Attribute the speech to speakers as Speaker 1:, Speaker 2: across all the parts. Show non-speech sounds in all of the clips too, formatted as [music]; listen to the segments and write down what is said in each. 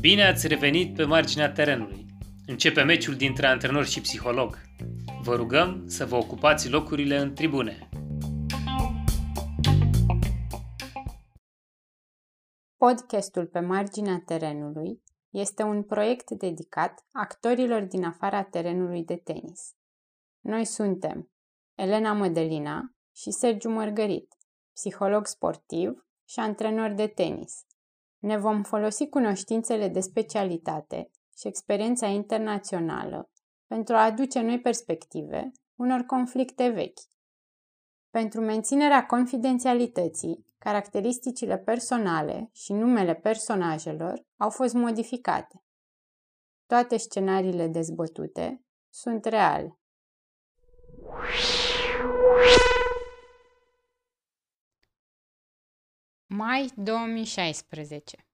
Speaker 1: Bine ați revenit pe marginea terenului. Începe meciul dintre antrenor și psiholog. Vă rugăm să vă ocupați locurile în tribune.
Speaker 2: Podcastul pe marginea terenului este un proiect dedicat actorilor din afara terenului de tenis. Noi suntem Elena Mădălina și Sergiu Mărgărit, psiholog sportiv și antrenor de tenis. Ne vom folosi cunoștințele de specialitate și experiența internațională pentru a aduce noi perspective unor conflicte vechi. Pentru menținerea confidențialității, caracteristicile personale și numele personajelor au fost modificate. Toate scenariile dezbătute sunt reale. Mai 2016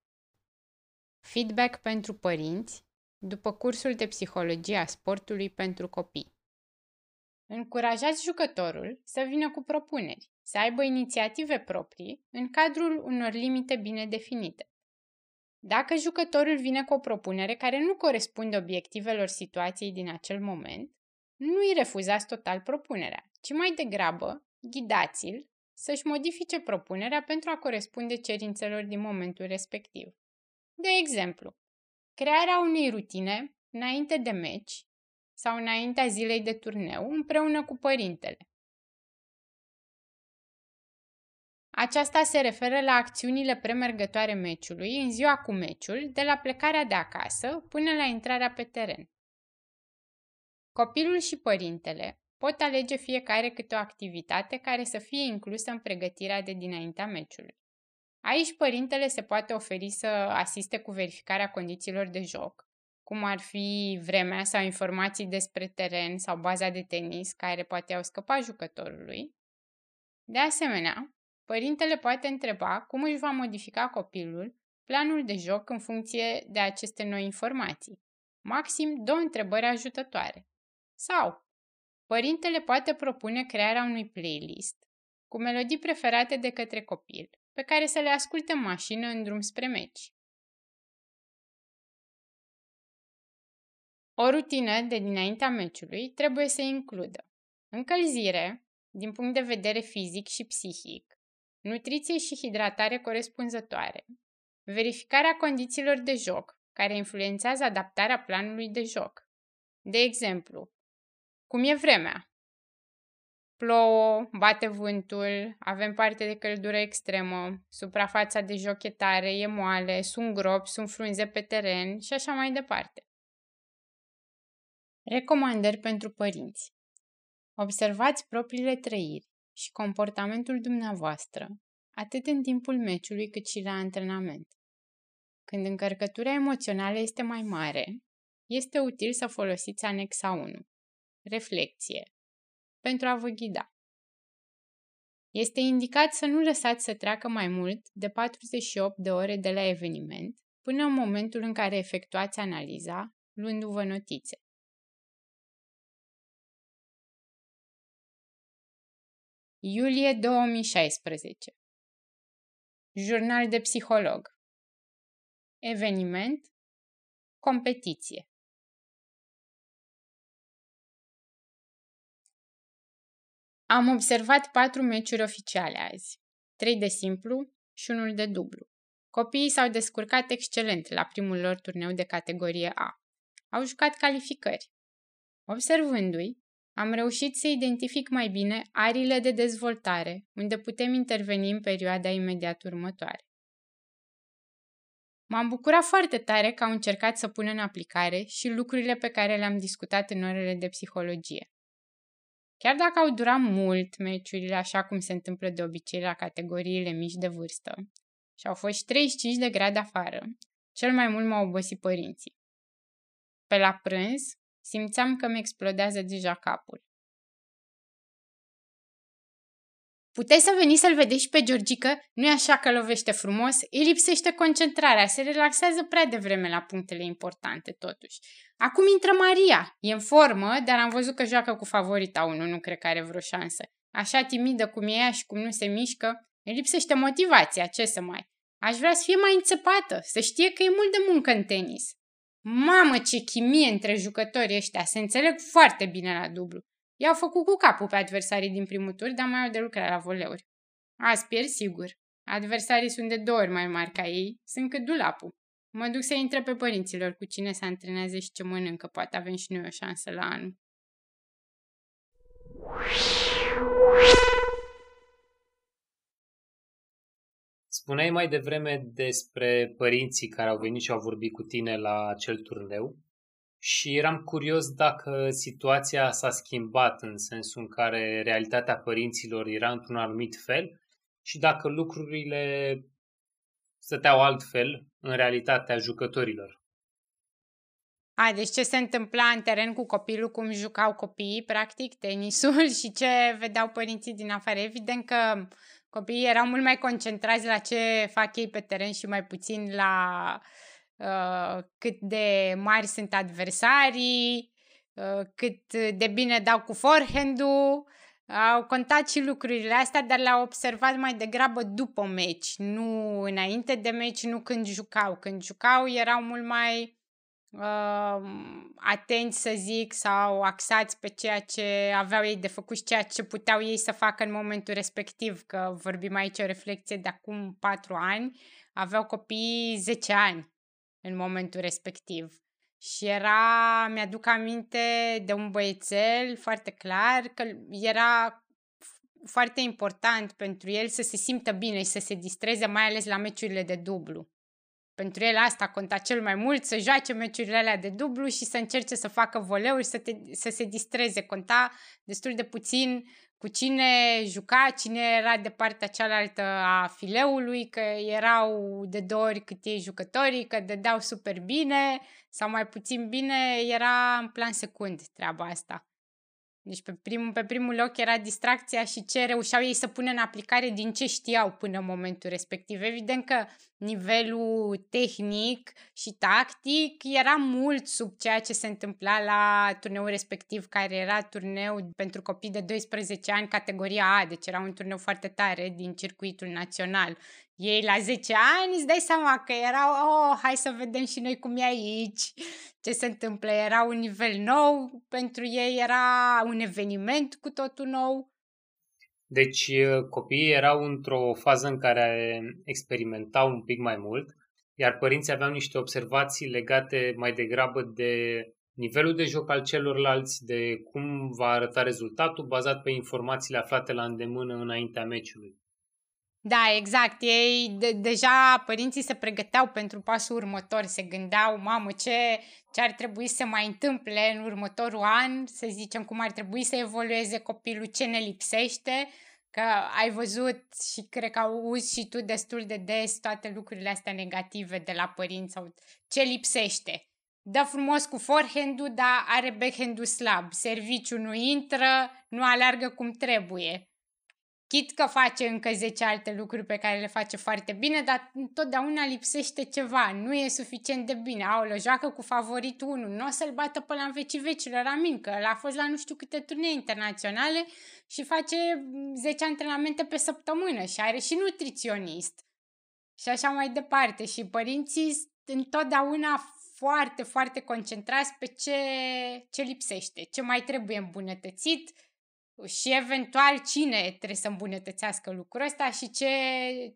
Speaker 2: Feedback pentru părinți după cursul de psihologie a sportului pentru copii. Încurajați jucătorul să vină cu propuneri, să aibă inițiative proprii în cadrul unor limite bine definite. Dacă jucătorul vine cu o propunere care nu corespunde obiectivelor situației din acel moment, nu îi refuzați total propunerea, ci mai degrabă ghidați-l să-și modifice propunerea pentru a corespunde cerințelor din momentul respectiv. De exemplu, crearea unei rutine înainte de meci sau înaintea zilei de turneu împreună cu părintele. Aceasta se referă la acțiunile premergătoare meciului în ziua cu meciul, de la plecarea de acasă până la intrarea pe teren. Copilul și părintele pot alege fiecare câte o activitate care să fie inclusă în pregătirea de dinaintea meciului. Aici părintele se poate oferi să asiste cu verificarea condițiilor de joc, cum ar fi vremea sau informații despre teren sau baza de tenis care poate au scăpat jucătorului. De asemenea, părintele poate întreba cum își va modifica copilul planul de joc în funcție de aceste noi informații. Maxim două întrebări ajutătoare. Sau, părintele poate propune crearea unui playlist cu melodii preferate de către copil, pe care să le asculte în mașină în drum spre meci. O rutină de dinaintea meciului trebuie să includă încălzire, din punct de vedere fizic și psihic, nutriție și hidratare corespunzătoare, verificarea condițiilor de joc, care influențează adaptarea planului de joc. De exemplu, cum e vremea? Plouă, bate vântul, avem parte de căldură extremă, suprafața de jochetare e moale, sunt gropi, sunt frunze pe teren și așa mai departe. Recomandări pentru părinți. Observați propriile trăiri și comportamentul dumneavoastră, atât în timpul meciului cât și la antrenament. Când încărcătura emoțională este mai mare, este util să folosiți anexa 1. Reflecție. Pentru a vă ghida. Este indicat să nu lăsați să treacă mai mult de 48 de ore de la eveniment până în momentul în care efectuați analiza, luându-vă notițe. Iulie 2016 Jurnal de psiholog Eveniment Competiție Am observat patru meciuri oficiale azi, trei de simplu și unul de dublu. Copiii s-au descurcat excelent la primul lor turneu de categorie A. Au jucat calificări. Observându-i, am reușit să identific mai bine arile de dezvoltare, unde putem interveni în perioada imediat următoare. M-am bucurat foarte tare că au încercat să pună în aplicare și lucrurile pe care le-am discutat în orele de psihologie. Chiar dacă au durat mult meciurile, așa cum se întâmplă de obicei la categoriile mici de vârstă, și au fost 35 de grade afară, cel mai mult m-au obosit părinții. Pe la prânz, simțeam că mi explodează deja capul. Puteți să veniți să-l vedeți și pe Georgică? Nu e așa că lovește frumos? Îi lipsește concentrarea, se relaxează prea devreme la punctele importante, totuși. Acum intră Maria. E în formă, dar am văzut că joacă cu favorita unul, nu cred că are vreo șansă. Așa timidă cum e ea și cum nu se mișcă, Îi lipsește motivația, ce să mai... Aș vrea să fie mai înțepată, să știe că e mult de muncă în tenis. Mamă, ce chimie între jucătorii ăștia, se înțeleg foarte bine la dublu. I-au făcut cu capul pe adversarii din primul tur, dar mai au de lucrat la voleuri. Azi pierd sigur. Adversarii sunt de două ori mai mari ca ei, sunt cât dulapul. Mă duc să intre pe părinților cu cine se antrenează și ce mănâncă, poate avem și noi o șansă la anul.
Speaker 1: Spuneai mai devreme despre părinții care au venit și au vorbit cu tine la acel turneu și eram curios dacă situația s-a schimbat în sensul în care realitatea părinților era într-un anumit fel și dacă lucrurile stăteau altfel în realitatea jucătorilor.
Speaker 2: A, deci ce se întâmpla în teren cu copilul, cum jucau copiii, practic, tenisul [laughs] și ce vedeau părinții din afară. Evident că copiii erau mult mai concentrați la ce fac ei pe teren și mai puțin la uh, cât de mari sunt adversarii, uh, cât de bine dau cu forehand-ul. Au contat și lucrurile astea, dar le-au observat mai degrabă după meci, nu înainte de meci, nu când jucau. Când jucau erau mult mai uh, atenți, să zic, sau axați pe ceea ce aveau ei de făcut și ceea ce puteau ei să facă în momentul respectiv, că vorbim aici o reflexie de acum patru ani, aveau copii 10 ani în momentul respectiv. Și era, mi-aduc aminte de un băiețel foarte clar că era foarte important pentru el să se simtă bine și să se distreze, mai ales la meciurile de dublu. Pentru el asta conta cel mai mult, să joace meciurile alea de dublu și să încerce să facă voleuri, să, te, să se distreze. Conta destul de puțin cu cine juca, cine era de partea cealaltă a fileului, că erau de două ori cât ei jucătorii, că dădeau super bine sau mai puțin bine, era în plan secund treaba asta. Deci pe primul, pe primul loc era distracția și ce reușeau ei să pună în aplicare din ce știau până în momentul respectiv. Evident că nivelul tehnic și tactic era mult sub ceea ce se întâmpla la turneul respectiv, care era turneu pentru copii de 12 ani, categoria A, deci era un turneu foarte tare din circuitul național. Ei la 10 ani îți dai seama că erau, oh, hai să vedem și noi cum e aici, ce se întâmplă. Era un nivel nou, pentru ei era un eveniment cu totul nou.
Speaker 1: Deci copiii erau într-o fază în care experimentau un pic mai mult, iar părinții aveau niște observații legate mai degrabă de nivelul de joc al celorlalți, de cum va arăta rezultatul bazat pe informațiile aflate la îndemână înaintea meciului.
Speaker 2: Da, exact. Ei de, deja părinții se pregăteau pentru pasul următor, se gândeau, mamă, ce, ce ar trebui să mai întâmple în următorul an, să zicem cum ar trebui să evolueze copilul, ce ne lipsește, că ai văzut și cred că auzi și tu destul de des toate lucrurile astea negative de la părinți sau ce lipsește. Dă frumos cu forehand-ul, dar are backhand-ul slab. Serviciul nu intră, nu alergă cum trebuie Chit că face încă 10 alte lucruri pe care le face foarte bine, dar întotdeauna lipsește ceva, nu e suficient de bine. Aolă, joacă cu favoritul 1, nu o să-l bată pe la în vecii vecilor, amin, că a fost la nu știu câte turnee internaționale și face 10 antrenamente pe săptămână și are și nutriționist. Și așa mai departe. Și părinții întotdeauna foarte, foarte concentrați pe ce, ce lipsește, ce mai trebuie îmbunătățit, și eventual cine trebuie să îmbunătățească lucrul ăsta și ce,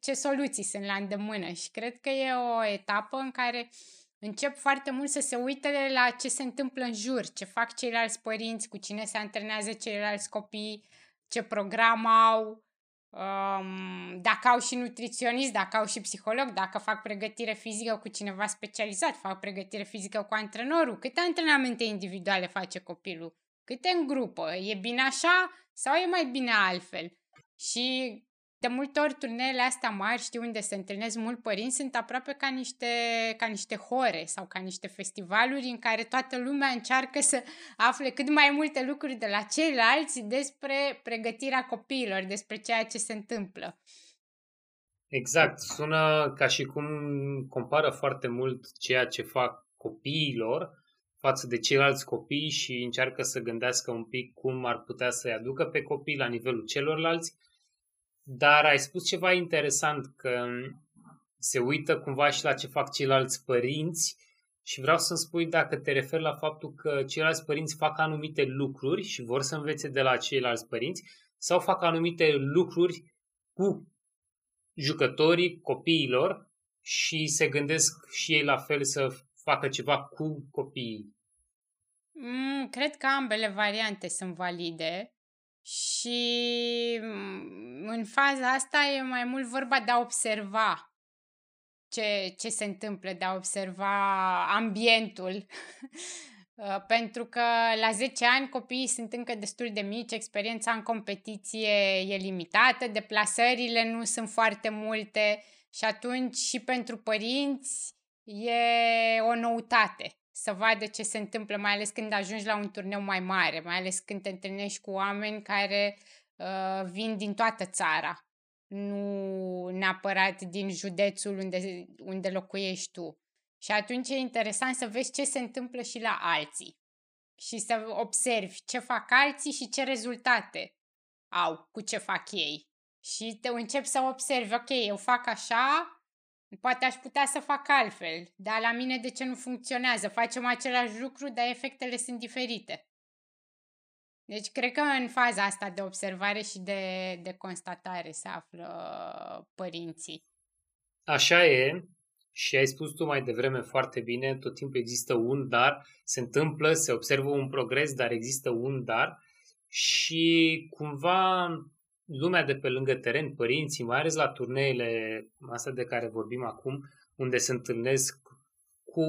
Speaker 2: ce soluții sunt la îndemână. Și cred că e o etapă în care încep foarte mult să se uite la ce se întâmplă în jur, ce fac ceilalți părinți, cu cine se antrenează ceilalți copii, ce program au, um, dacă au și nutriționist, dacă au și psiholog, dacă fac pregătire fizică cu cineva specializat, fac pregătire fizică cu antrenorul, câte antrenamente individuale face copilul Câte în grupă? E bine așa sau e mai bine altfel? Și de multe ori turneele astea mari, știu unde se întâlnesc mult părinți, sunt aproape ca niște, ca niște hore sau ca niște festivaluri în care toată lumea încearcă să afle cât mai multe lucruri de la ceilalți despre pregătirea copiilor, despre ceea ce se întâmplă.
Speaker 1: Exact, sună ca și cum compară foarte mult ceea ce fac copiilor față de ceilalți copii și încearcă să gândească un pic cum ar putea să-i aducă pe copii la nivelul celorlalți. dar ai spus ceva interesant, că se uită cumva și la ce fac ceilalți părinți și vreau să-mi spui dacă te referi la faptul că ceilalți părinți fac anumite lucruri și vor să învețe de la ceilalți părinți sau fac anumite lucruri cu jucătorii, copiilor și se gândesc și ei la fel să facă ceva cu copiii.
Speaker 2: Mm, cred că ambele variante sunt valide și mm, în faza asta e mai mult vorba de a observa ce, ce se întâmplă, de a observa ambientul. [laughs] Uh, pentru că la 10 ani copiii sunt încă destul de mici, experiența în competiție e limitată, deplasările nu sunt foarte multe și atunci și pentru părinți e o noutate să vadă ce se întâmplă, mai ales când ajungi la un turneu mai mare, mai ales când te întâlnești cu oameni care uh, vin din toată țara, nu neapărat din județul unde, unde locuiești tu. Și atunci e interesant să vezi ce se întâmplă și la alții și să observi ce fac alții și ce rezultate au cu ce fac ei. Și te începi să observi, ok, eu fac așa, Poate aș putea să fac altfel, dar la mine de ce nu funcționează? Facem același lucru, dar efectele sunt diferite. Deci cred că în faza asta de observare și de, de constatare se află părinții.
Speaker 1: Așa e și ai spus tu mai devreme foarte bine, tot timpul există un dar, se întâmplă, se observă un progres, dar există un dar și cumva lumea de pe lângă teren, părinții, mai ales la turneele astea de care vorbim acum, unde se întâlnesc cu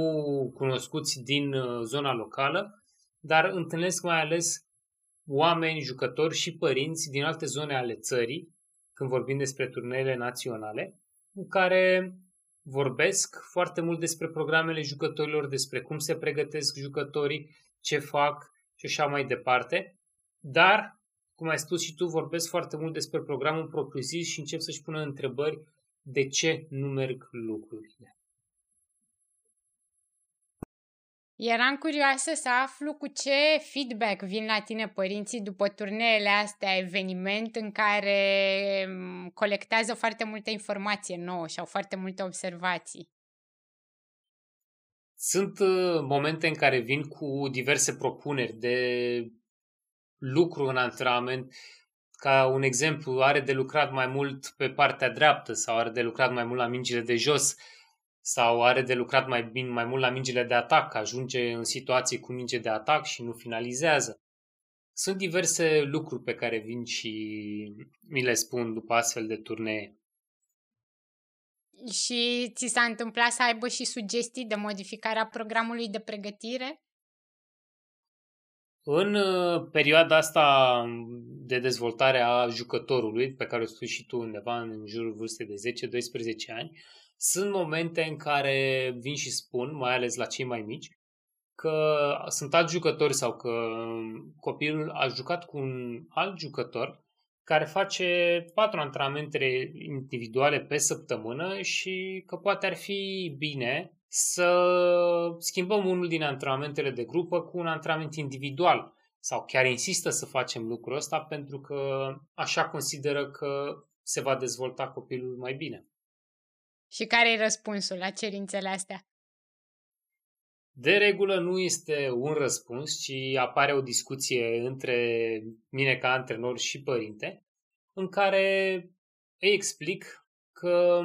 Speaker 1: cunoscuți din uh, zona locală, dar întâlnesc mai ales oameni, jucători și părinți din alte zone ale țării, când vorbim despre turneele naționale, cu care vorbesc foarte mult despre programele jucătorilor, despre cum se pregătesc jucătorii, ce fac și așa mai departe. Dar cum ai spus și tu, vorbesc foarte mult despre programul propriu-zis și încep să-și pună întrebări de ce nu merg lucrurile.
Speaker 2: Eram curioasă să aflu cu ce feedback vin la tine părinții după turneele astea, eveniment în care mm, colectează foarte multă informație nouă și au foarte multe observații.
Speaker 1: Sunt uh, momente în care vin cu diverse propuneri de lucru în antrenament, ca un exemplu, are de lucrat mai mult pe partea dreaptă sau are de lucrat mai mult la mingile de jos sau are de lucrat mai bine mai mult la mingile de atac, ajunge în situații cu minge de atac și nu finalizează. Sunt diverse lucruri pe care vin și mi le spun după astfel de turnee.
Speaker 2: Și ți s-a întâmplat să aibă și sugestii de modificare a programului de pregătire?
Speaker 1: În uh, perioada asta de dezvoltare a jucătorului, pe care o spui și tu undeva în jurul vârstei de 10-12 ani, sunt momente în care vin și spun, mai ales la cei mai mici, că sunt alți jucători sau că copilul a jucat cu un alt jucător care face patru antrenamente individuale pe săptămână și că poate ar fi bine să schimbăm unul din antrenamentele de grupă cu un antrenament individual sau chiar insistă să facem lucrul ăsta pentru că așa consideră că se va dezvolta copilul mai bine.
Speaker 2: Și care e răspunsul la cerințele astea?
Speaker 1: De regulă nu este un răspuns, ci apare o discuție între mine ca antrenor și părinte, în care îi explic că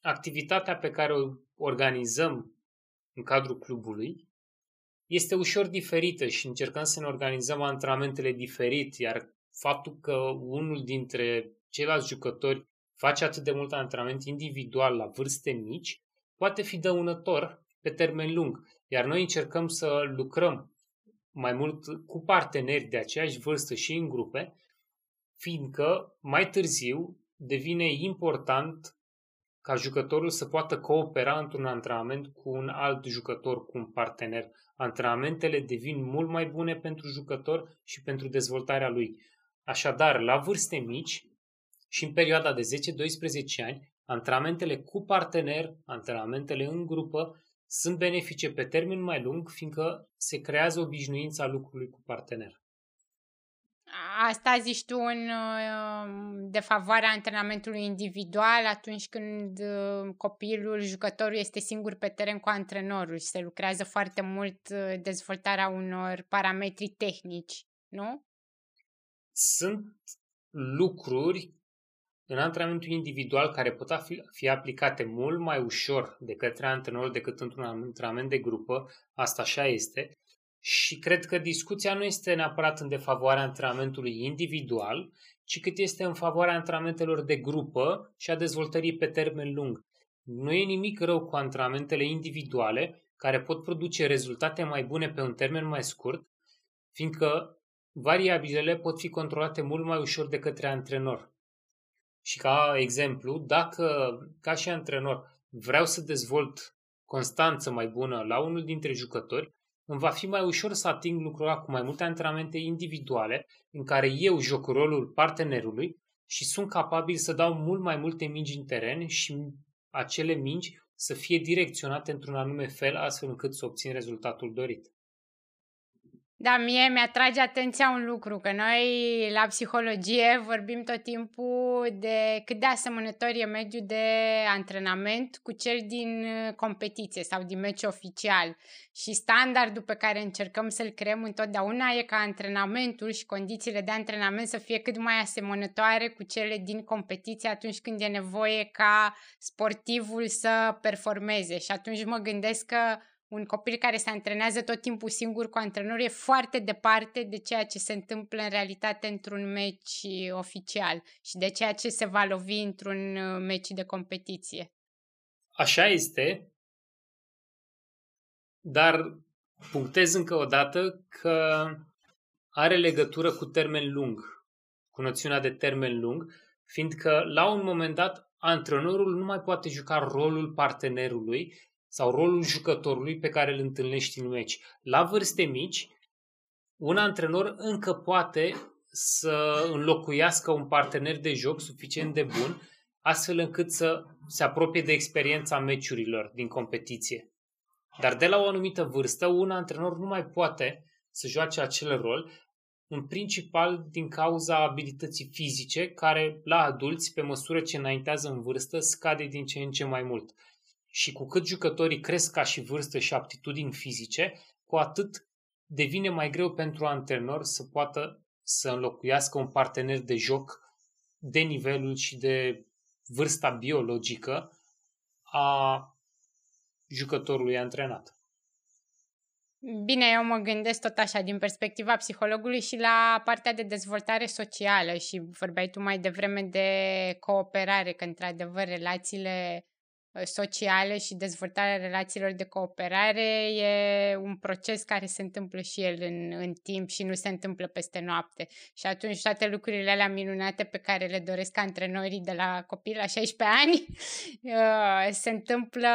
Speaker 1: activitatea pe care o organizăm în cadrul clubului este ușor diferită și încercăm să ne organizăm antrenamentele diferit, iar faptul că unul dintre ceilalți jucători face atât de mult antrenament individual la vârste mici, poate fi dăunător pe termen lung. Iar noi încercăm să lucrăm mai mult cu parteneri de aceeași vârstă și în grupe, fiindcă mai târziu devine important ca jucătorul să poată coopera într-un antrenament cu un alt jucător, cu un partener. Antrenamentele devin mult mai bune pentru jucător și pentru dezvoltarea lui. Așadar, la vârste mici și în perioada de 10-12 ani, antrenamentele cu partener, antrenamentele în grupă, sunt benefice pe termen mai lung, fiindcă se creează obișnuința lucrului cu partener.
Speaker 2: Asta zici tu în um, defavoarea antrenamentului individual atunci când uh, copilul, jucătorul este singur pe teren cu antrenorul și se lucrează foarte mult uh, dezvoltarea unor parametri tehnici, nu?
Speaker 1: Sunt lucruri în antrenamentul individual care pot fi, fi aplicate mult mai ușor de către antrenor decât într-un antrenament de grupă, asta așa este, și cred că discuția nu este neapărat în defavoarea antrenamentului individual, ci cât este în favoarea antrenamentelor de grupă și a dezvoltării pe termen lung. Nu e nimic rău cu antrenamentele individuale, care pot produce rezultate mai bune pe un termen mai scurt, fiindcă variabilele pot fi controlate mult mai ușor de către antrenor. Și ca exemplu, dacă ca și antrenor vreau să dezvolt constanță mai bună la unul dintre jucători, îmi va fi mai ușor să ating lucrul ăla cu mai multe antrenamente individuale în care eu joc rolul partenerului și sunt capabil să dau mult mai multe mingi în teren și acele mingi să fie direcționate într-un anume fel astfel încât să obțin rezultatul dorit.
Speaker 2: Da, mie mi-atrage atenția un lucru, că noi la psihologie vorbim tot timpul de cât de asemănător e mediul de antrenament cu cel din uh, competiție sau din meci oficial. Și standardul pe care încercăm să-l creăm întotdeauna e ca antrenamentul și condițiile de antrenament să fie cât mai asemănătoare cu cele din competiție atunci când e nevoie ca sportivul să performeze. Și atunci mă gândesc că un copil care se antrenează tot timpul singur cu antrenor e foarte departe de ceea ce se întâmplă în realitate într-un meci oficial și de ceea ce se va lovi într-un uh, meci de competiție.
Speaker 1: Așa este, dar punctez încă o dată că are legătură cu termen lung, cu noțiunea de termen lung, fiindcă la un moment dat antrenorul nu mai poate juca rolul partenerului, sau rolul jucătorului pe care îl întâlnești în meci. La vârste mici, un antrenor încă poate să înlocuiască un partener de joc suficient de bun, astfel încât să se apropie de experiența meciurilor din competiție. Dar de la o anumită vârstă, un antrenor nu mai poate să joace acel rol, în principal din cauza abilității fizice, care la adulți, pe măsură ce înaintează în vârstă, scade din ce în ce mai mult și cu cât jucătorii cresc ca și vârstă și aptitudini fizice, cu atât devine mai greu pentru antrenor să poată să înlocuiască un partener de joc de nivelul și de vârsta biologică a jucătorului antrenat.
Speaker 2: Bine, eu mă gândesc tot așa din perspectiva psihologului și la partea de dezvoltare socială și vorbeai tu mai devreme de cooperare, că într-adevăr relațiile Uh, sociale și dezvoltarea relațiilor de cooperare e un proces care se întâmplă și el în, în timp și nu se întâmplă peste noapte. Și atunci toate lucrurile alea minunate pe care le doresc antrenorii de la copii la 16 ani [laughs] uh, se întâmplă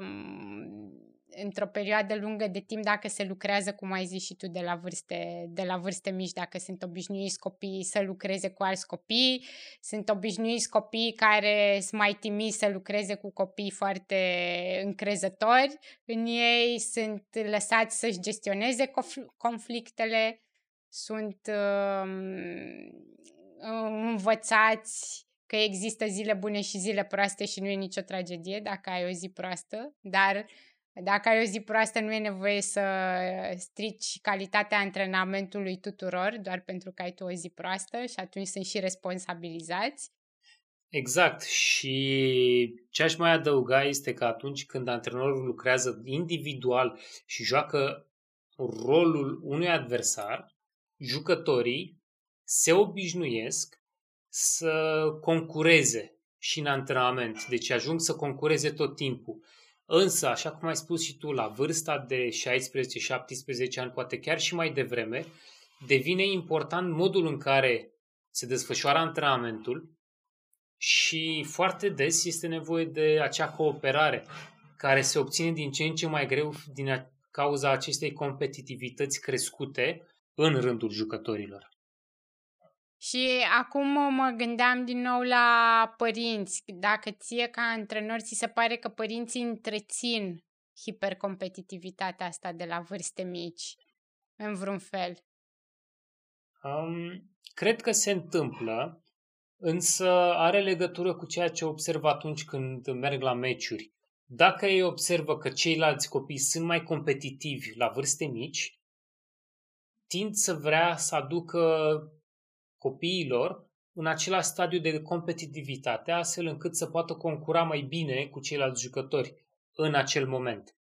Speaker 2: um, într-o perioadă lungă de timp dacă se lucrează, cum ai zis și tu, de la vârste, de la vârste mici, dacă sunt obișnuiți copiii să lucreze cu alți copii, sunt obișnuiți copii care sunt mai timizi să lucreze cu copii foarte încrezători în ei, sunt lăsați să-și gestioneze conflictele, sunt uh, învățați că există zile bune și zile proaste și nu e nicio tragedie dacă ai o zi proastă, dar dacă ai o zi proastă, nu e nevoie să strici calitatea antrenamentului tuturor, doar pentru că ai tu o zi proastă și atunci sunt și responsabilizați.
Speaker 1: Exact. Și ce aș mai adăuga este că atunci când antrenorul lucrează individual și joacă rolul unui adversar, jucătorii se obișnuiesc să concureze și în antrenament. Deci ajung să concureze tot timpul. Însă, așa cum ai spus și tu, la vârsta de 16-17 ani, poate chiar și mai devreme, devine important modul în care se desfășoară antrenamentul și foarte des este nevoie de acea cooperare care se obține din ce în ce mai greu din cauza acestei competitivități crescute în rândul jucătorilor.
Speaker 2: Și acum mă gândeam din nou la părinți. Dacă ție ca antrenor ți se pare că părinții întrețin hipercompetitivitatea asta de la vârste mici, în vreun fel?
Speaker 1: Um, cred că se întâmplă, însă are legătură cu ceea ce observ atunci când merg la meciuri. Dacă ei observă că ceilalți copii sunt mai competitivi la vârste mici, tind să vrea să aducă copiilor în același stadiu de competitivitate, astfel încât să poată concura mai bine cu ceilalți jucători în acel moment.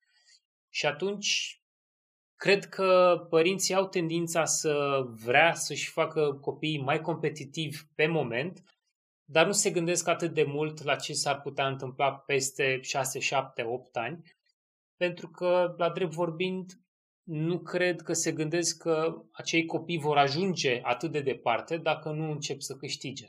Speaker 1: Și atunci, cred că părinții au tendința să vrea să-și facă copiii mai competitivi pe moment, dar nu se gândesc atât de mult la ce s-ar putea întâmpla peste 6, 7, 8 ani, pentru că, la drept vorbind, nu cred că se gândesc că acei copii vor ajunge atât de departe dacă nu încep să câștige.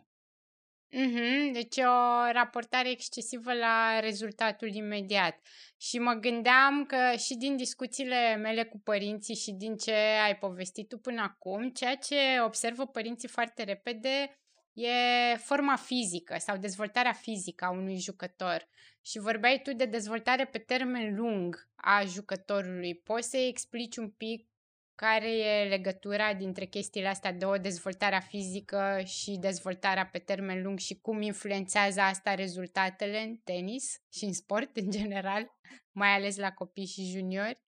Speaker 2: Mm-hmm, deci o raportare excesivă la rezultatul imediat. Și mă gândeam că și din discuțiile mele cu părinții și din ce ai povestit tu până acum, ceea ce observă părinții foarte repede e forma fizică sau dezvoltarea fizică a unui jucător. Și vorbeai tu de dezvoltare pe termen lung a jucătorului. Poți să-i explici un pic care e legătura dintre chestiile astea de o dezvoltare fizică și dezvoltarea pe termen lung și cum influențează asta rezultatele în tenis și în sport în general, mai ales la copii și juniori?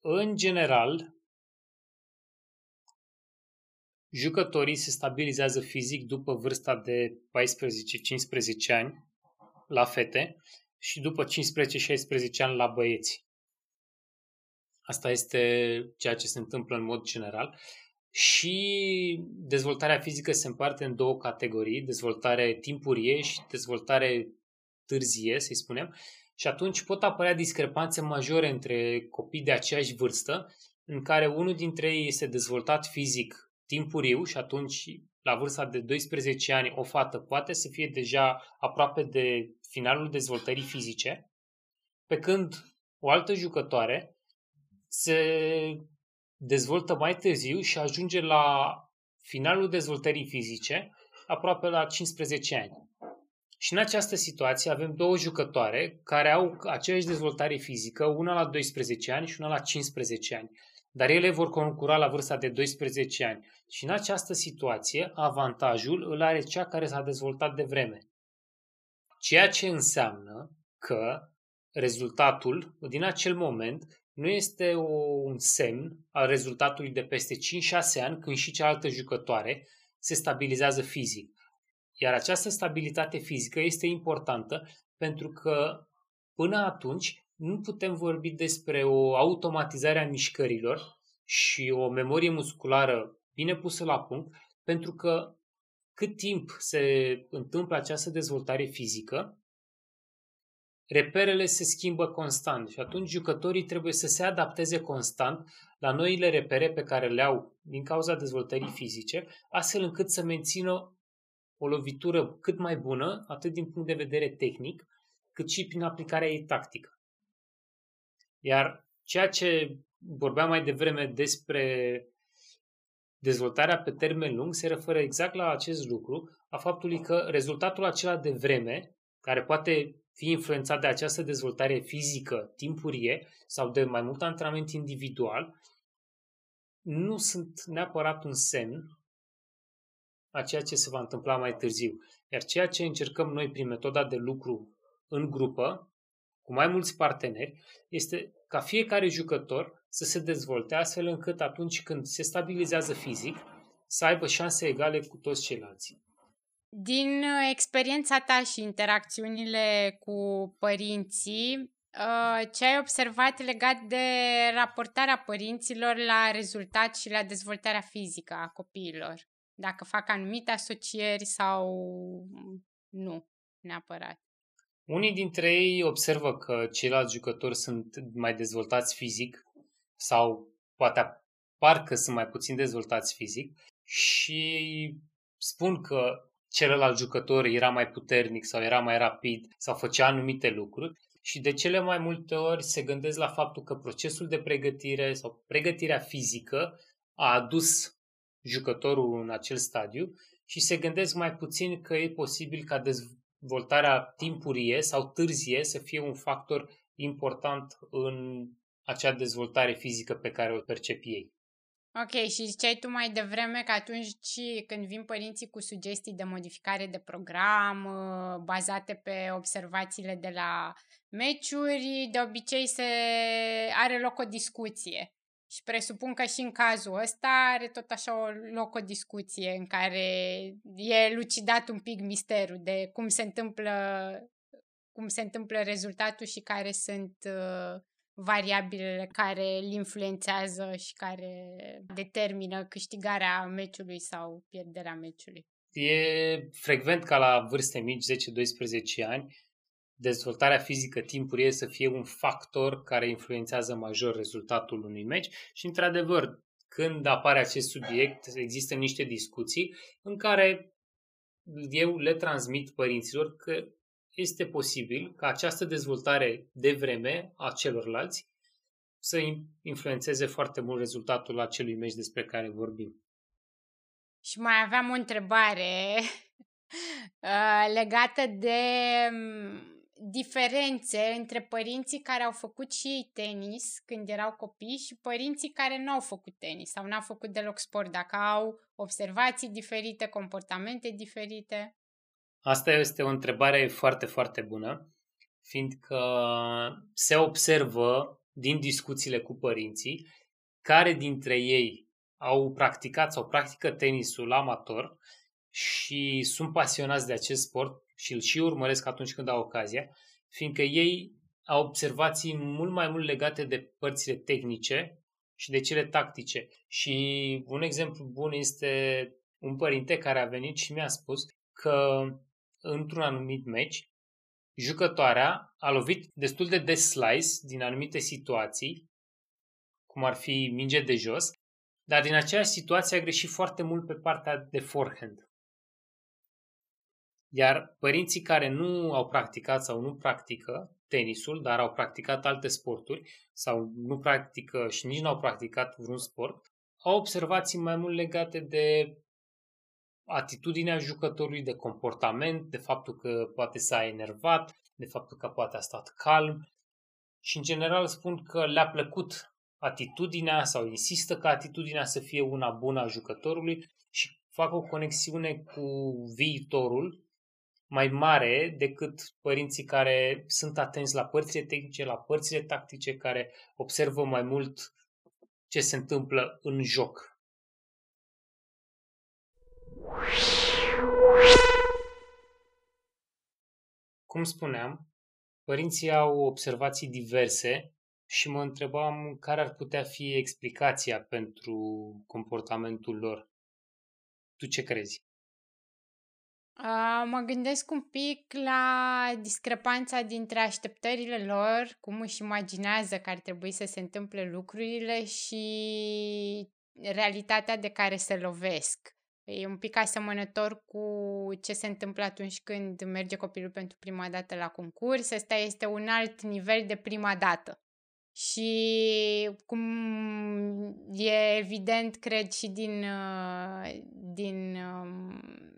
Speaker 1: În general, Jucătorii se stabilizează fizic după vârsta de 14-15 ani la fete și după 15-16 ani la băieți. Asta este ceea ce se întâmplă în mod general. Și dezvoltarea fizică se împarte în două categorii, dezvoltare timpurie și dezvoltare târzie, să-i spunem. Și atunci pot apărea discrepanțe majore între copii de aceeași vârstă, în care unul dintre ei este dezvoltat fizic timpuriu și atunci la vârsta de 12 ani o fată poate să fie deja aproape de finalul dezvoltării fizice, pe când o altă jucătoare se dezvoltă mai târziu și ajunge la finalul dezvoltării fizice aproape la 15 ani. Și în această situație avem două jucătoare care au aceeași dezvoltare fizică, una la 12 ani și una la 15 ani dar ele vor concura la vârsta de 12 ani. Și în această situație, avantajul îl are cea care s-a dezvoltat de vreme. Ceea ce înseamnă că rezultatul din acel moment nu este o, un semn al rezultatului de peste 5-6 ani când și cealaltă jucătoare se stabilizează fizic. Iar această stabilitate fizică este importantă pentru că până atunci nu putem vorbi despre o automatizare a mișcărilor și o memorie musculară bine pusă la punct, pentru că cât timp se întâmplă această dezvoltare fizică, reperele se schimbă constant și atunci jucătorii trebuie să se adapteze constant la noile repere pe care le au din cauza dezvoltării fizice, astfel încât să mențină o lovitură cât mai bună, atât din punct de vedere tehnic, cât și prin aplicarea ei tactică. Iar ceea ce vorbeam mai devreme despre dezvoltarea pe termen lung se referă exact la acest lucru, a faptului că rezultatul acela de vreme, care poate fi influențat de această dezvoltare fizică timpurie sau de mai mult antrenament individual, nu sunt neapărat un semn a ceea ce se va întâmpla mai târziu. Iar ceea ce încercăm noi prin metoda de lucru în grupă cu mai mulți parteneri, este ca fiecare jucător să se dezvolte astfel încât atunci când se stabilizează fizic, să aibă șanse egale cu toți ceilalți.
Speaker 2: Din uh, experiența ta și interacțiunile cu părinții, uh, ce ai observat legat de raportarea părinților la rezultat și la dezvoltarea fizică a copiilor? Dacă fac anumite asocieri sau nu neapărat.
Speaker 1: Unii dintre ei observă că ceilalți jucători sunt mai dezvoltați fizic sau poate parcă sunt mai puțin dezvoltați fizic și spun că celălalt jucător era mai puternic sau era mai rapid sau făcea anumite lucruri și de cele mai multe ori se gândesc la faptul că procesul de pregătire sau pregătirea fizică a adus jucătorul în acel stadiu și se gândesc mai puțin că e posibil ca dez- voltarea timpurie sau târzie să fie un factor important în acea dezvoltare fizică pe care o percep ei.
Speaker 2: Ok, și ziceai tu mai devreme că atunci când vin părinții cu sugestii de modificare de program uh, bazate pe observațiile de la meciuri, de obicei se are loc o discuție. Și presupun că și în cazul ăsta are tot așa o loc o discuție în care e lucidat un pic misterul de cum se întâmplă cum se întâmplă rezultatul și care sunt uh, variabilele care îl influențează și care determină câștigarea meciului sau pierderea meciului.
Speaker 1: E frecvent ca la vârste mici, 10-12 ani, dezvoltarea fizică timpurie să fie un factor care influențează major rezultatul unui meci și, într-adevăr, când apare acest subiect, există niște discuții în care eu le transmit părinților că este posibil ca această dezvoltare de vreme a celorlalți să influențeze foarte mult rezultatul acelui meci despre care vorbim.
Speaker 2: Și mai aveam o întrebare [laughs] uh, legată de mm, diferențe între părinții care au făcut și ei tenis când erau copii și părinții care nu au făcut tenis sau n-au făcut deloc sport, dacă au observații diferite, comportamente diferite.
Speaker 1: Asta este o întrebare foarte, foarte bună, fiindcă se observă din discuțiile cu părinții care dintre ei au practicat sau practică tenisul amator și sunt pasionați de acest sport și îl și urmăresc atunci când au ocazia, fiindcă ei au observații mult mai mult legate de părțile tehnice și de cele tactice. Și un exemplu bun este un părinte care a venit și mi-a spus că într-un anumit meci, jucătoarea a lovit destul de des slice din anumite situații, cum ar fi minge de jos, dar din aceeași situație a greșit foarte mult pe partea de forehand. Iar părinții care nu au practicat sau nu practică tenisul, dar au practicat alte sporturi sau nu practică și nici nu au practicat vreun sport, au observații mai mult legate de atitudinea jucătorului, de comportament, de faptul că poate s-a enervat, de faptul că poate a stat calm. Și în general spun că le-a plăcut atitudinea sau insistă ca atitudinea să fie una bună a jucătorului și fac o conexiune cu viitorul mai mare decât părinții care sunt atenți la părțile tehnice, la părțile tactice, care observă mai mult ce se întâmplă în joc. Cum spuneam, părinții au observații diverse și mă întrebam care ar putea fi explicația pentru comportamentul lor. Tu ce crezi?
Speaker 2: Uh, mă gândesc un pic la discrepanța dintre așteptările lor, cum își imaginează că ar trebui să se întâmple lucrurile și realitatea de care se lovesc. E un pic asemănător cu ce se întâmplă atunci când merge copilul pentru prima dată la concurs. Asta este un alt nivel de prima dată. Și cum e evident, cred, și din, uh, din um,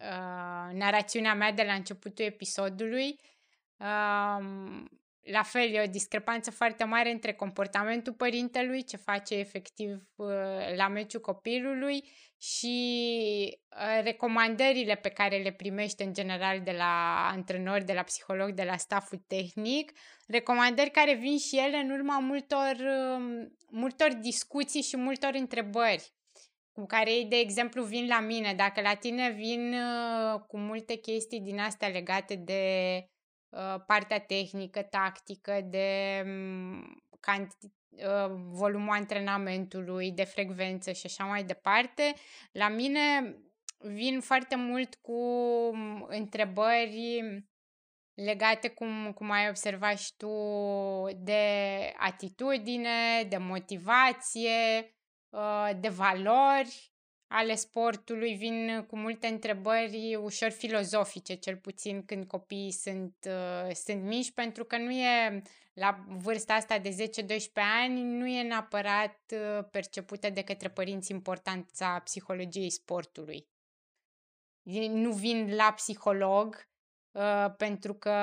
Speaker 2: uh, narațiunea mea de la începutul episodului, uh, la fel, e o discrepanță foarte mare între comportamentul părintelui, ce face efectiv uh, la meciul copilului și uh, recomandările pe care le primește în general de la antrenori, de la psiholog, de la stafful tehnic, recomandări care vin și ele în urma multor, um, multor discuții și multor întrebări cu care ei, de exemplu, vin la mine. Dacă la tine vin uh, cu multe chestii din astea legate de Uh, partea tehnică, tactică, de mm, canti- uh, volumul antrenamentului, de frecvență și așa mai departe. La mine vin foarte mult cu mm, întrebări legate, cum, cum ai observat și tu, de atitudine, de motivație, uh, de valori ale sportului vin cu multe întrebări ușor filozofice, cel puțin când copiii sunt, uh, sunt mici, pentru că nu e la vârsta asta de 10-12 ani, nu e neapărat uh, percepută de către părinți importanța psihologiei sportului. Nu vin la psiholog uh, pentru că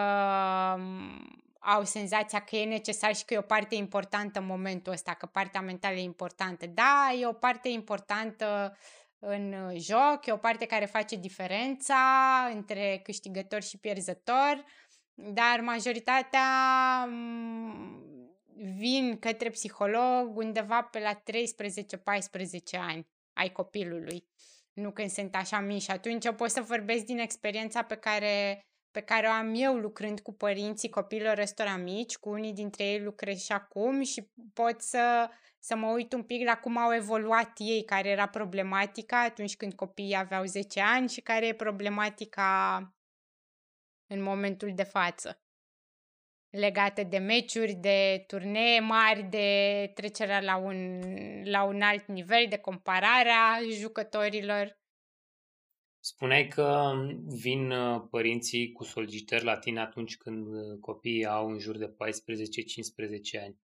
Speaker 2: um, au senzația că e necesar și că e o parte importantă în momentul ăsta, că partea mentală e importantă. Da, e o parte importantă în joc, e o parte care face diferența între câștigător și pierzător, dar majoritatea mm, vin către psiholog undeva pe la 13-14 ani ai copilului, nu când sunt așa mici. Și atunci eu pot să vorbesc din experiența pe care, pe care o am eu lucrând cu părinții copiilor ăstora mici, cu unii dintre ei lucrez și acum și pot să, să mă uit un pic la cum au evoluat ei, care era problematica atunci când copiii aveau 10 ani și care e problematica în momentul de față legate de meciuri, de turnee mari, de trecerea la un, la un alt nivel, de compararea jucătorilor.
Speaker 1: Spuneai că vin uh, părinții cu solicitări la tine atunci când uh, copiii au în jur de 14-15 ani.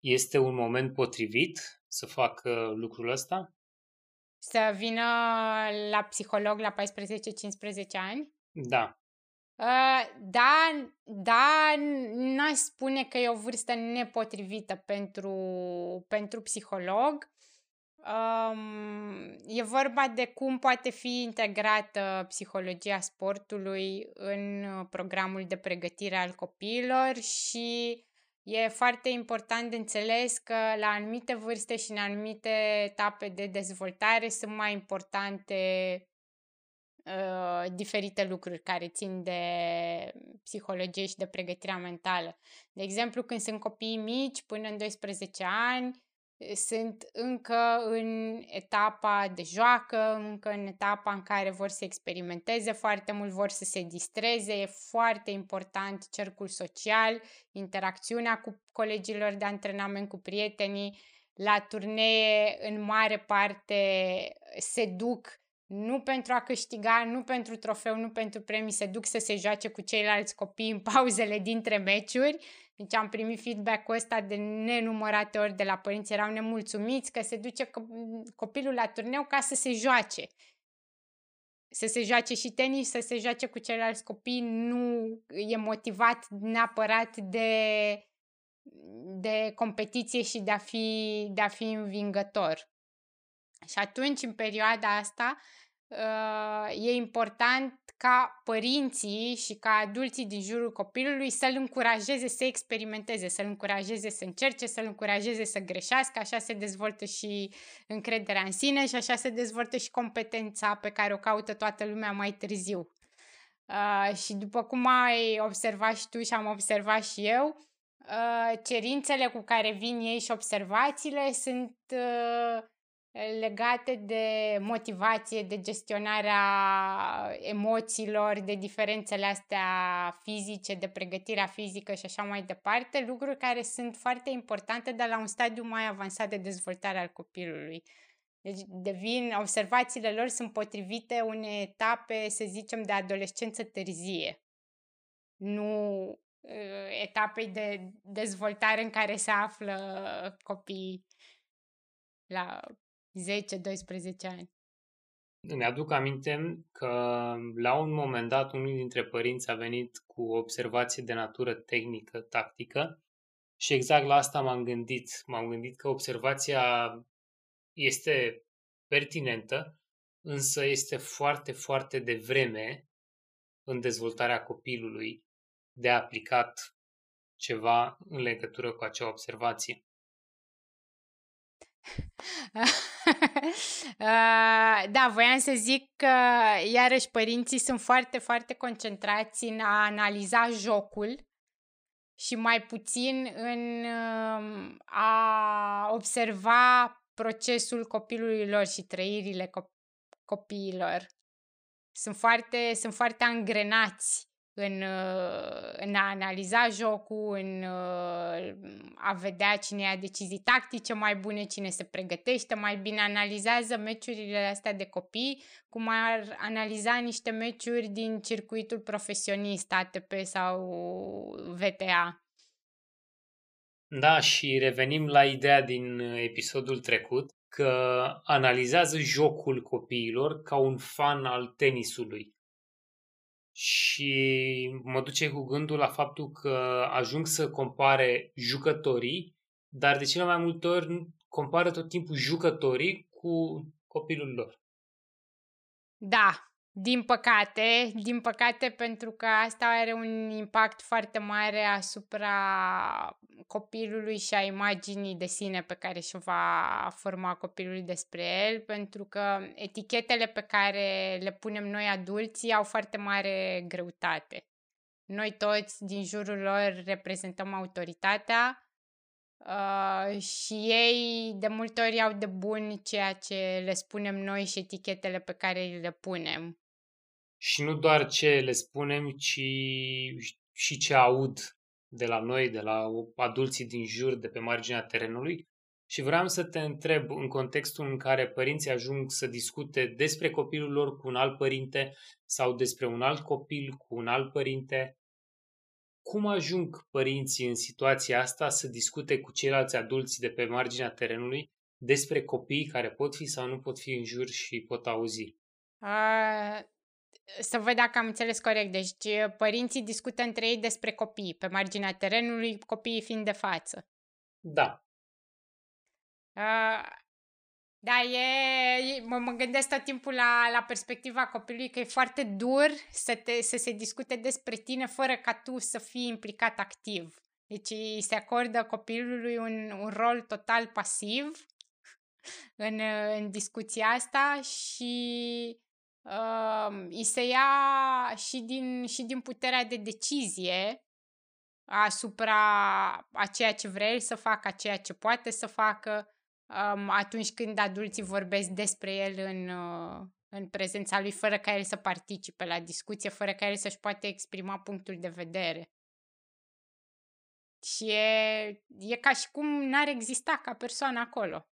Speaker 1: Este un moment potrivit să facă lucrul ăsta?
Speaker 2: Să vină la psiholog la 14-15 ani?
Speaker 1: Da.
Speaker 2: Uh, da, da, n-aș spune că e o vârstă nepotrivită pentru, pentru psiholog. Um, e vorba de cum poate fi integrată psihologia sportului în programul de pregătire al copiilor și e foarte important de înțeles că la anumite vârste și în anumite etape de dezvoltare sunt mai importante uh, diferite lucruri care țin de psihologie și de pregătirea mentală. De exemplu, când sunt copii mici, până în 12 ani, sunt încă în etapa de joacă, încă în etapa în care vor să experimenteze foarte mult, vor să se distreze, e foarte important cercul social, interacțiunea cu colegilor de antrenament, cu prietenii, la turnee în mare parte se duc nu pentru a câștiga, nu pentru trofeu, nu pentru premii, se duc să se joace cu ceilalți copii în [laughs] pauzele dintre meciuri. Deci am primit feedback-ul ăsta de nenumărate ori de la părinți, erau nemulțumiți că se duce copilul la turneu ca să se joace. Să se joace și tenis, să se joace cu ceilalți copii, nu e motivat neapărat de, de competiție și de a fi, de a fi învingător. Și atunci, în perioada asta, uh, e important ca părinții și ca adulții din jurul copilului să-l încurajeze să experimenteze, să-l încurajeze să încerce, să-l încurajeze să greșească, așa se dezvoltă și încrederea în sine și așa se dezvoltă și competența pe care o caută toată lumea mai târziu. Uh, și după cum ai observat și tu și am observat și eu, uh, cerințele cu care vin ei și observațiile sunt uh, legate de motivație, de gestionarea emoțiilor, de diferențele astea fizice, de pregătirea fizică și așa mai departe, lucruri care sunt foarte importante, dar la un stadiu mai avansat de dezvoltare al copilului. Deci devin, observațiile lor sunt potrivite unei etape, să zicem, de adolescență târzie. Nu uh, etapei de dezvoltare în care se află copiii la 10-12 ani.
Speaker 1: Îmi aduc aminte că la un moment dat unul dintre părinți a venit cu observații de natură tehnică, tactică și exact la asta m-am gândit. M-am gândit că observația este pertinentă, însă este foarte, foarte de vreme în dezvoltarea copilului de aplicat ceva în legătură cu acea observație. [laughs] [laughs]
Speaker 2: da, voiam să zic că iarăși părinții sunt foarte, foarte concentrați în a analiza jocul și mai puțin în um, a observa procesul copilului lor și trăirile copiilor. Sunt foarte, sunt foarte angrenați în, uh, în a analiza jocul, în uh, a vedea cine ia decizii tactice mai bune, cine se pregătește mai bine, analizează meciurile astea de copii, cum ar analiza niște meciuri din circuitul profesionist, ATP sau VTA.
Speaker 1: Da, și revenim la ideea din episodul trecut, că analizează jocul copiilor ca un fan al tenisului. Și și mă duce cu gândul la faptul că ajung să compare jucătorii, dar de cele mai multe ori compară tot timpul jucătorii cu copilul lor.
Speaker 2: Da, din păcate, din păcate pentru că asta are un impact foarte mare asupra copilului și a imaginii de sine pe care și va forma copilul despre el, pentru că etichetele pe care le punem noi adulții au foarte mare greutate. Noi toți din jurul lor reprezentăm autoritatea uh, și ei de multe ori au de bun ceea ce le spunem noi și etichetele pe care le punem
Speaker 1: și nu doar ce le spunem, ci și ce aud de la noi, de la adulții din jur, de pe marginea terenului. Și vreau să te întreb, în contextul în care părinții ajung să discute despre copilul lor cu un alt părinte sau despre un alt copil cu un alt părinte, cum ajung părinții în situația asta să discute cu ceilalți adulți de pe marginea terenului despre copiii care pot fi sau nu pot fi în jur și pot auzi?
Speaker 2: Uh, să văd dacă am înțeles corect. Deci părinții discută între ei despre copii, pe marginea terenului, copiii fiind de față.
Speaker 1: Da.
Speaker 2: Uh, da, e, mă, mă gândesc tot timpul la, la perspectiva copilului că e foarte dur să, te, să se discute despre tine fără ca tu să fii implicat activ. Deci îi se acordă copilului un, un rol total pasiv în, în discuția asta și uh, îi se ia și din, și din puterea de decizie asupra a ceea ce vrea el să facă, a ceea ce poate să facă um, atunci când adulții vorbesc despre el în, uh, în prezența lui, fără ca el să participe la discuție, fără ca el să-și poate exprima punctul de vedere. Și e, e ca și cum n-ar exista ca persoană acolo.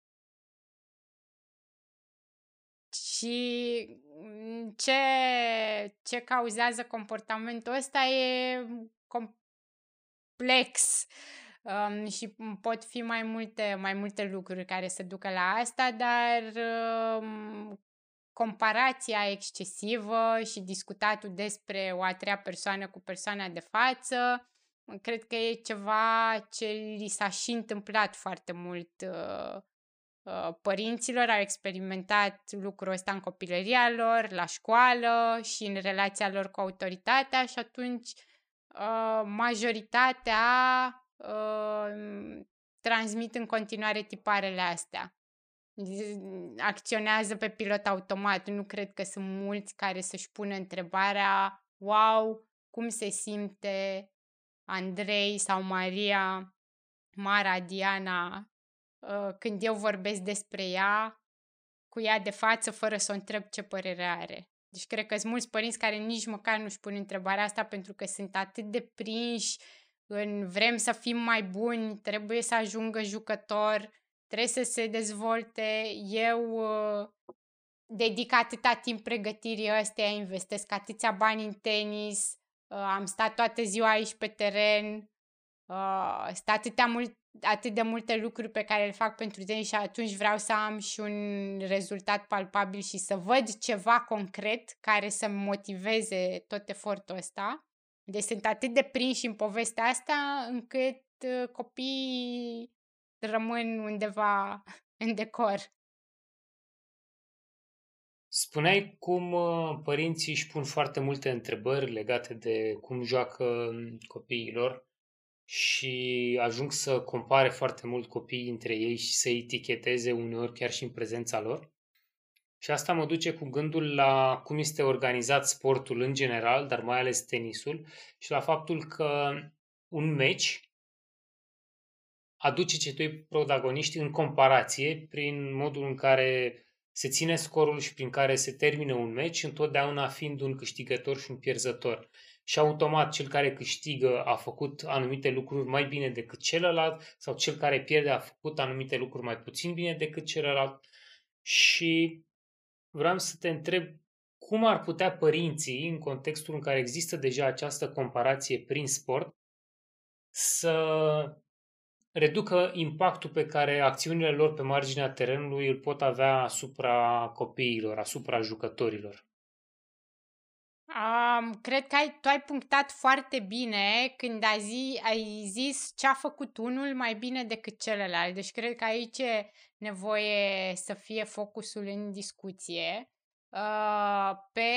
Speaker 2: Și mm, ce, ce cauzează comportamentul ăsta e complex um, și pot fi mai multe, mai multe lucruri care se ducă la asta, dar um, comparația excesivă și discutatul despre o a treia persoană cu persoana de față, cred că e ceva ce li s-a și întâmplat foarte mult uh, Uh, părinților au experimentat lucrul ăsta în copilăria lor, la școală și în relația lor cu autoritatea și atunci uh, majoritatea uh, transmit în continuare tiparele astea. Acționează pe pilot automat. Nu cred că sunt mulți care să-și pună întrebarea wow, cum se simte Andrei sau Maria, Mara, Diana Uh, când eu vorbesc despre ea, cu ea de față, fără să o întreb ce părere are. Deci cred că sunt mulți părinți care nici măcar nu-și pun întrebarea asta pentru că sunt atât de prinși în vrem să fim mai buni, trebuie să ajungă jucător, trebuie să se dezvolte. Eu uh, dedic atâta timp pregătirii astea, investesc atâția bani în tenis, uh, am stat toată ziua aici pe teren, uh, stat atâtea mult atât de multe lucruri pe care le fac pentru tine și atunci vreau să am și un rezultat palpabil și să văd ceva concret care să-mi motiveze tot efortul ăsta. Deci sunt atât de prinși în povestea asta încât uh, copiii rămân undeva în decor.
Speaker 1: Spuneai cum uh, părinții își pun foarte multe întrebări legate de cum joacă um, copiilor și ajung să compare foarte mult copiii între ei și să eticheteze uneori chiar și în prezența lor. Și asta mă duce cu gândul la cum este organizat sportul în general, dar mai ales tenisul, și la faptul că un meci aduce cei doi protagoniști în comparație prin modul în care se ține scorul și prin care se termină un meci, întotdeauna fiind un câștigător și un pierzător și automat cel care câștigă a făcut anumite lucruri mai bine decât celălalt sau cel care pierde a făcut anumite lucruri mai puțin bine decât celălalt. Și vreau să te întreb cum ar putea părinții, în contextul în care există deja această comparație prin sport, să reducă impactul pe care acțiunile lor pe marginea terenului îl pot avea asupra copiilor, asupra jucătorilor.
Speaker 2: Um, cred că ai, tu ai punctat foarte bine când ai, zi, ai zis ce a făcut unul mai bine decât celălalt. Deci cred că aici e nevoie să fie focusul în discuție uh, pe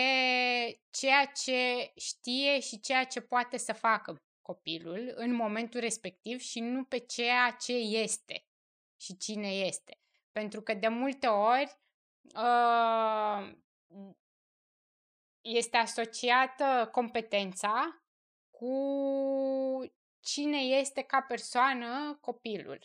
Speaker 2: ceea ce știe și ceea ce poate să facă copilul în momentul respectiv și nu pe ceea ce este și cine este. Pentru că de multe ori uh, este asociată competența cu cine este ca persoană copilul.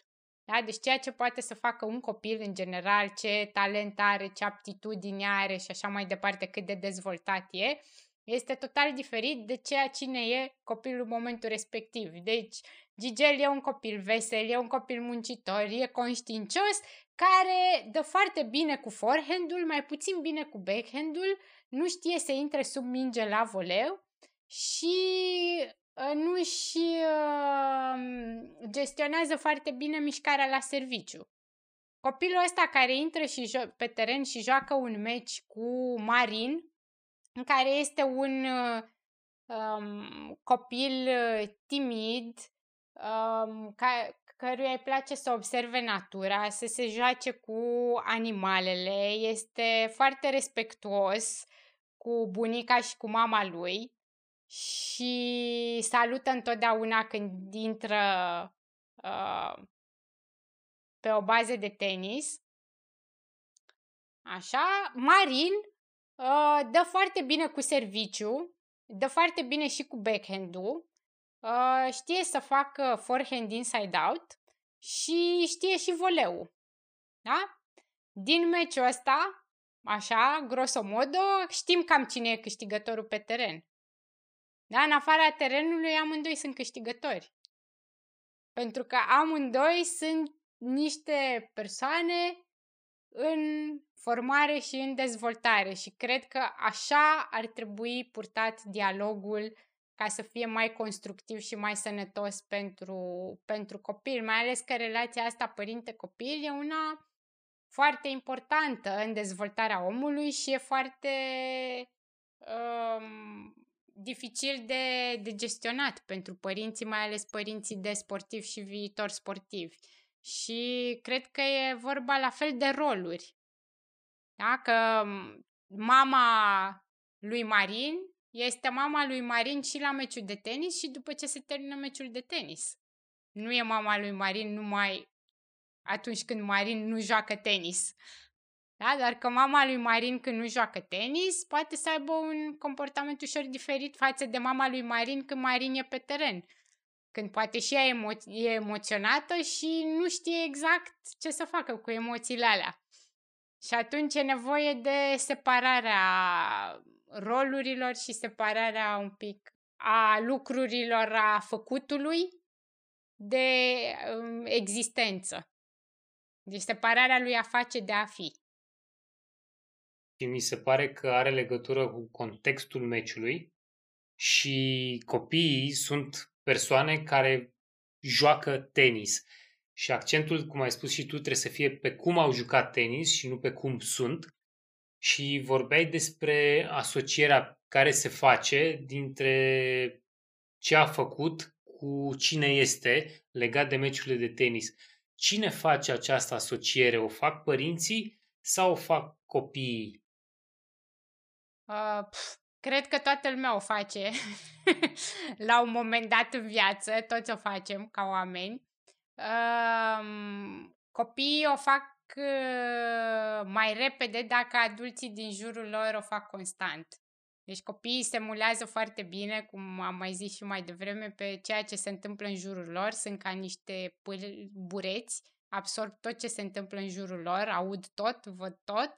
Speaker 2: Da? Deci ceea ce poate să facă un copil în general, ce talent are, ce aptitudini are și așa mai departe, cât de dezvoltat e, este total diferit de ceea cine e copilul în momentul respectiv. Deci, Gigel e un copil vesel, e un copil muncitor, e conștiincios, care dă foarte bine cu forehand-ul, mai puțin bine cu backhand-ul, nu știe să intre sub minge la voleu și uh, nu și uh, gestionează foarte bine mișcarea la serviciu. Copilul ăsta care intră și jo- pe teren și joacă un meci cu Marin, în care este un uh, um, copil uh, timid, um, ca, căruia îi place să observe natura, să se joace cu animalele, este foarte respectuos cu bunica și cu mama lui și salută întotdeauna când intră uh, pe o bază de tenis. Așa, Marin uh, dă foarte bine cu serviciu, dă foarte bine și cu backhand-ul, uh, știe să facă forehand inside-out și știe și voleu. Da? Din meciul ăsta, așa, grosomodo, știm cam cine e câștigătorul pe teren. Da? În afara terenului, amândoi sunt câștigători. Pentru că amândoi sunt niște persoane în formare și în dezvoltare și cred că așa ar trebui purtat dialogul ca să fie mai constructiv și mai sănătos pentru, pentru copil, mai ales că relația asta părinte-copil e una foarte importantă în dezvoltarea omului și e foarte um, dificil de, de gestionat pentru părinții, mai ales părinții de sportivi și viitor sportivi. Și cred că e vorba la fel de roluri. Da? Că mama lui Marin este mama lui Marin și la meciul de tenis și după ce se termină meciul de tenis. Nu e mama lui Marin numai atunci când Marin nu joacă tenis. Da? Dar că mama lui Marin când nu joacă tenis poate să aibă un comportament ușor diferit față de mama lui Marin când Marin e pe teren. Când poate și ea emo- e emoționată și nu știe exact ce să facă cu emoțiile alea. Și atunci e nevoie de separarea rolurilor și separarea un pic a lucrurilor, a făcutului de um, existență. Deci separarea lui a face de a fi.
Speaker 1: Și mi se pare că are legătură cu contextul meciului și copiii sunt persoane care joacă tenis. Și accentul, cum ai spus și tu, trebuie să fie pe cum au jucat tenis și nu pe cum sunt și vorbeai despre asocierea care se face dintre ce a făcut cu cine este legat de meciurile de tenis. Cine face această asociere? O fac părinții sau o fac copiii?
Speaker 2: Uh, pf, cred că toată lumea o face [laughs] la un moment dat în viață, toți o facem ca oameni. Uh, copiii o fac Uh, mai repede dacă adulții din jurul lor o fac constant. Deci copiii se mulează foarte bine, cum am mai zis și mai devreme, pe ceea ce se întâmplă în jurul lor. Sunt ca niște bureți, absorb tot ce se întâmplă în jurul lor, aud tot, văd tot.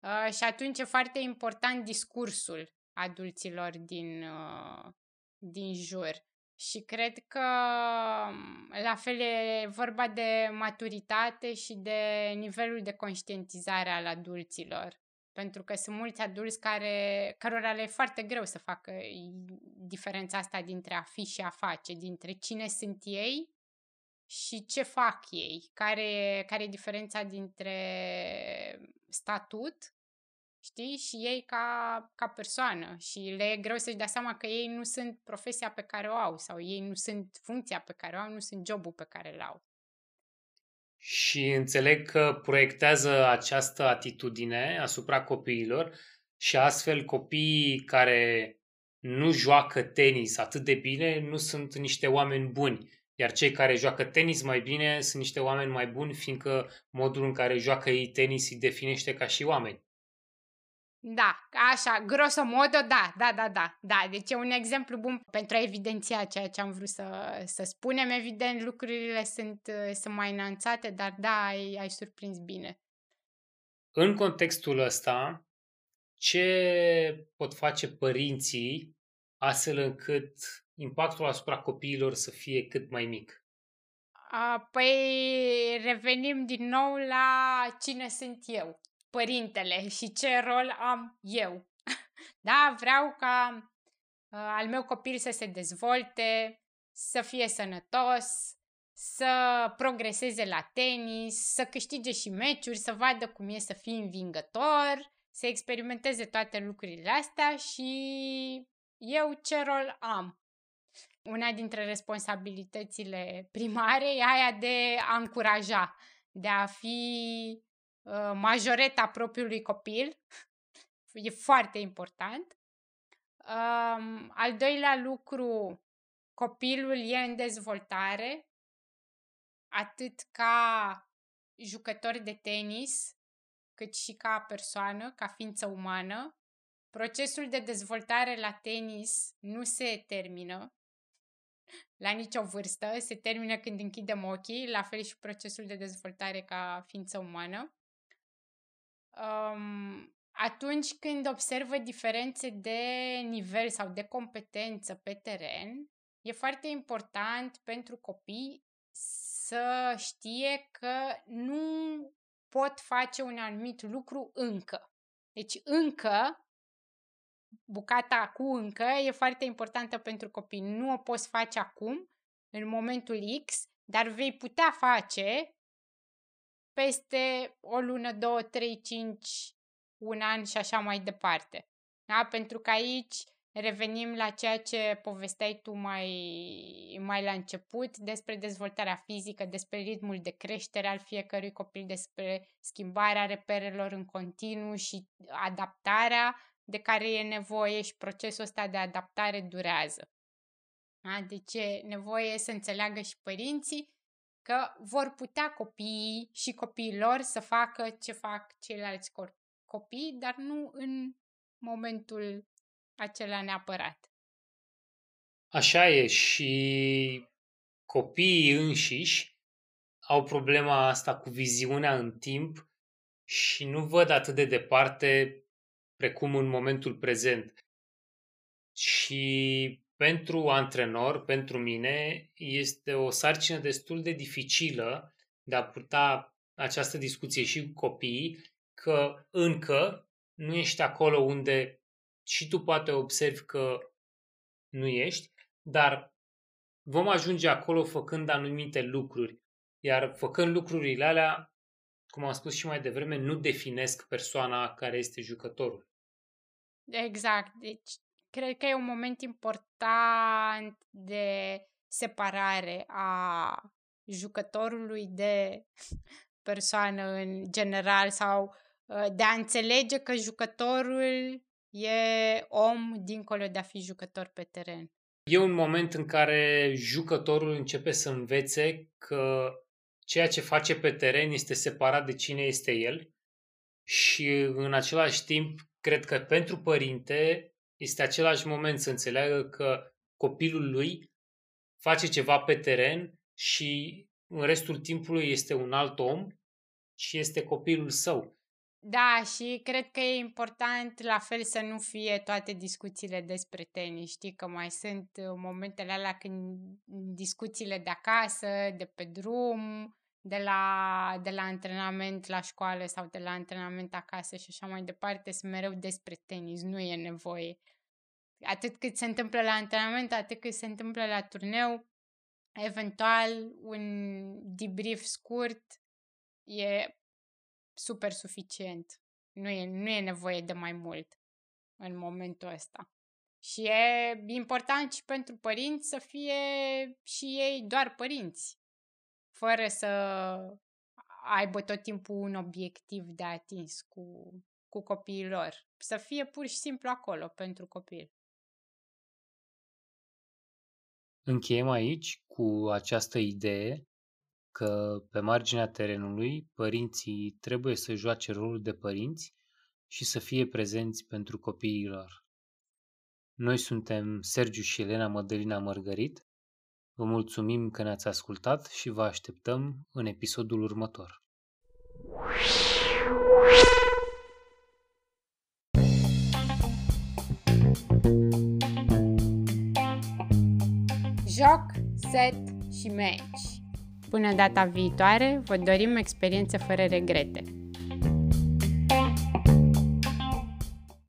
Speaker 2: Uh, și atunci e foarte important discursul adulților din, uh, din jur. Și cred că la fel e vorba de maturitate și de nivelul de conștientizare al adulților. Pentru că sunt mulți adulți care, cărora le e foarte greu să facă diferența asta dintre a fi și a face, dintre cine sunt ei și ce fac ei, care, care e diferența dintre statut știi? Și ei ca, ca persoană și le e greu să-și dea seama că ei nu sunt profesia pe care o au sau ei nu sunt funcția pe care o au, nu sunt jobul pe care îl au.
Speaker 1: Și înțeleg că proiectează această atitudine asupra copiilor și astfel copiii care nu joacă tenis atât de bine nu sunt niște oameni buni, iar cei care joacă tenis mai bine sunt niște oameni mai buni, fiindcă modul în care joacă ei tenis îi definește ca și oameni.
Speaker 2: Da, așa, grosomodo, da, da, da, da, da. Deci e un exemplu bun pentru a evidenția ceea ce am vrut să, să spunem. Evident, lucrurile sunt, sunt mai înanțate, dar da, ai, ai surprins bine.
Speaker 1: În contextul ăsta, ce pot face părinții astfel încât impactul asupra copiilor să fie cât mai mic?
Speaker 2: A, păi revenim din nou la cine sunt eu, părintele și ce rol am eu. [laughs] da, vreau ca uh, al meu copil să se dezvolte, să fie sănătos, să progreseze la tenis, să câștige și meciuri, să vadă cum e să fie învingător, să experimenteze toate lucrurile astea și eu ce rol am. Una dintre responsabilitățile primare e aia de a încuraja, de a fi uh, majoreta propriului copil. [laughs] E foarte important. Um, al doilea lucru, copilul e în dezvoltare, atât ca jucător de tenis, cât și ca persoană, ca ființă umană. Procesul de dezvoltare la tenis nu se termină la nicio vârstă, se termină când închidem ochii, la fel și procesul de dezvoltare ca ființă umană. Um, atunci când observă diferențe de nivel sau de competență pe teren, e foarte important pentru copii să știe că nu pot face un anumit lucru încă. Deci încă, bucata cu încă e foarte importantă pentru copii. Nu o poți face acum, în momentul X, dar vei putea face peste o lună, două, trei, cinci, un an și așa mai departe. Da? Pentru că aici revenim la ceea ce povesteai tu mai, mai la început despre dezvoltarea fizică, despre ritmul de creștere al fiecărui copil, despre schimbarea reperelor în continuu și adaptarea de care e nevoie și procesul ăsta de adaptare durează. Da? Deci e nevoie să înțeleagă și părinții că vor putea copiii și copiii lor să facă ce fac ceilalți copii, dar nu în momentul acela neapărat.
Speaker 1: Așa e și copiii înșiși au problema asta cu viziunea în timp și nu văd atât de departe precum în momentul prezent. Și pentru antrenor, pentru mine, este o sarcină destul de dificilă de a purta această discuție și cu copiii, că încă nu ești acolo unde și tu poate observi că nu ești, dar vom ajunge acolo făcând anumite lucruri. Iar făcând lucrurile alea, cum am spus și mai devreme, nu definesc persoana care este jucătorul.
Speaker 2: Exact. Deci, cred că e un moment important de separare a jucătorului de [laughs] persoană în general sau uh, de a înțelege că jucătorul E om dincolo de a fi jucător pe teren.
Speaker 1: E un moment în care jucătorul începe să învețe că ceea ce face pe teren este separat de cine este el și în același timp cred că pentru părinte este același moment să înțeleagă că copilul lui face ceva pe teren și în restul timpului este un alt om și este copilul său.
Speaker 2: Da, și cred că e important la fel să nu fie toate discuțiile despre tenis. Știi că mai sunt uh, momentele alea când discuțiile de acasă, de pe drum, de la, de la antrenament la școală sau de la antrenament acasă și așa mai departe, sunt mereu despre tenis, nu e nevoie. Atât cât se întâmplă la antrenament, atât cât se întâmplă la turneu, eventual un debrief scurt e super suficient. Nu e, nu e nevoie de mai mult în momentul ăsta. Și e important și pentru părinți să fie și ei doar părinți, fără să aibă tot timpul un obiectiv de atins cu, cu copiii lor. Să fie pur și simplu acolo pentru copil.
Speaker 1: Încheiem aici cu această idee că pe marginea terenului părinții trebuie să joace rolul de părinți și să fie prezenți pentru copiii lor. Noi suntem Sergiu și Elena Mădălina Mărgărit. Vă mulțumim că ne-ați ascultat și vă așteptăm în episodul următor.
Speaker 2: Joc, set și meci. Până data viitoare, vă dorim experiențe fără regrete.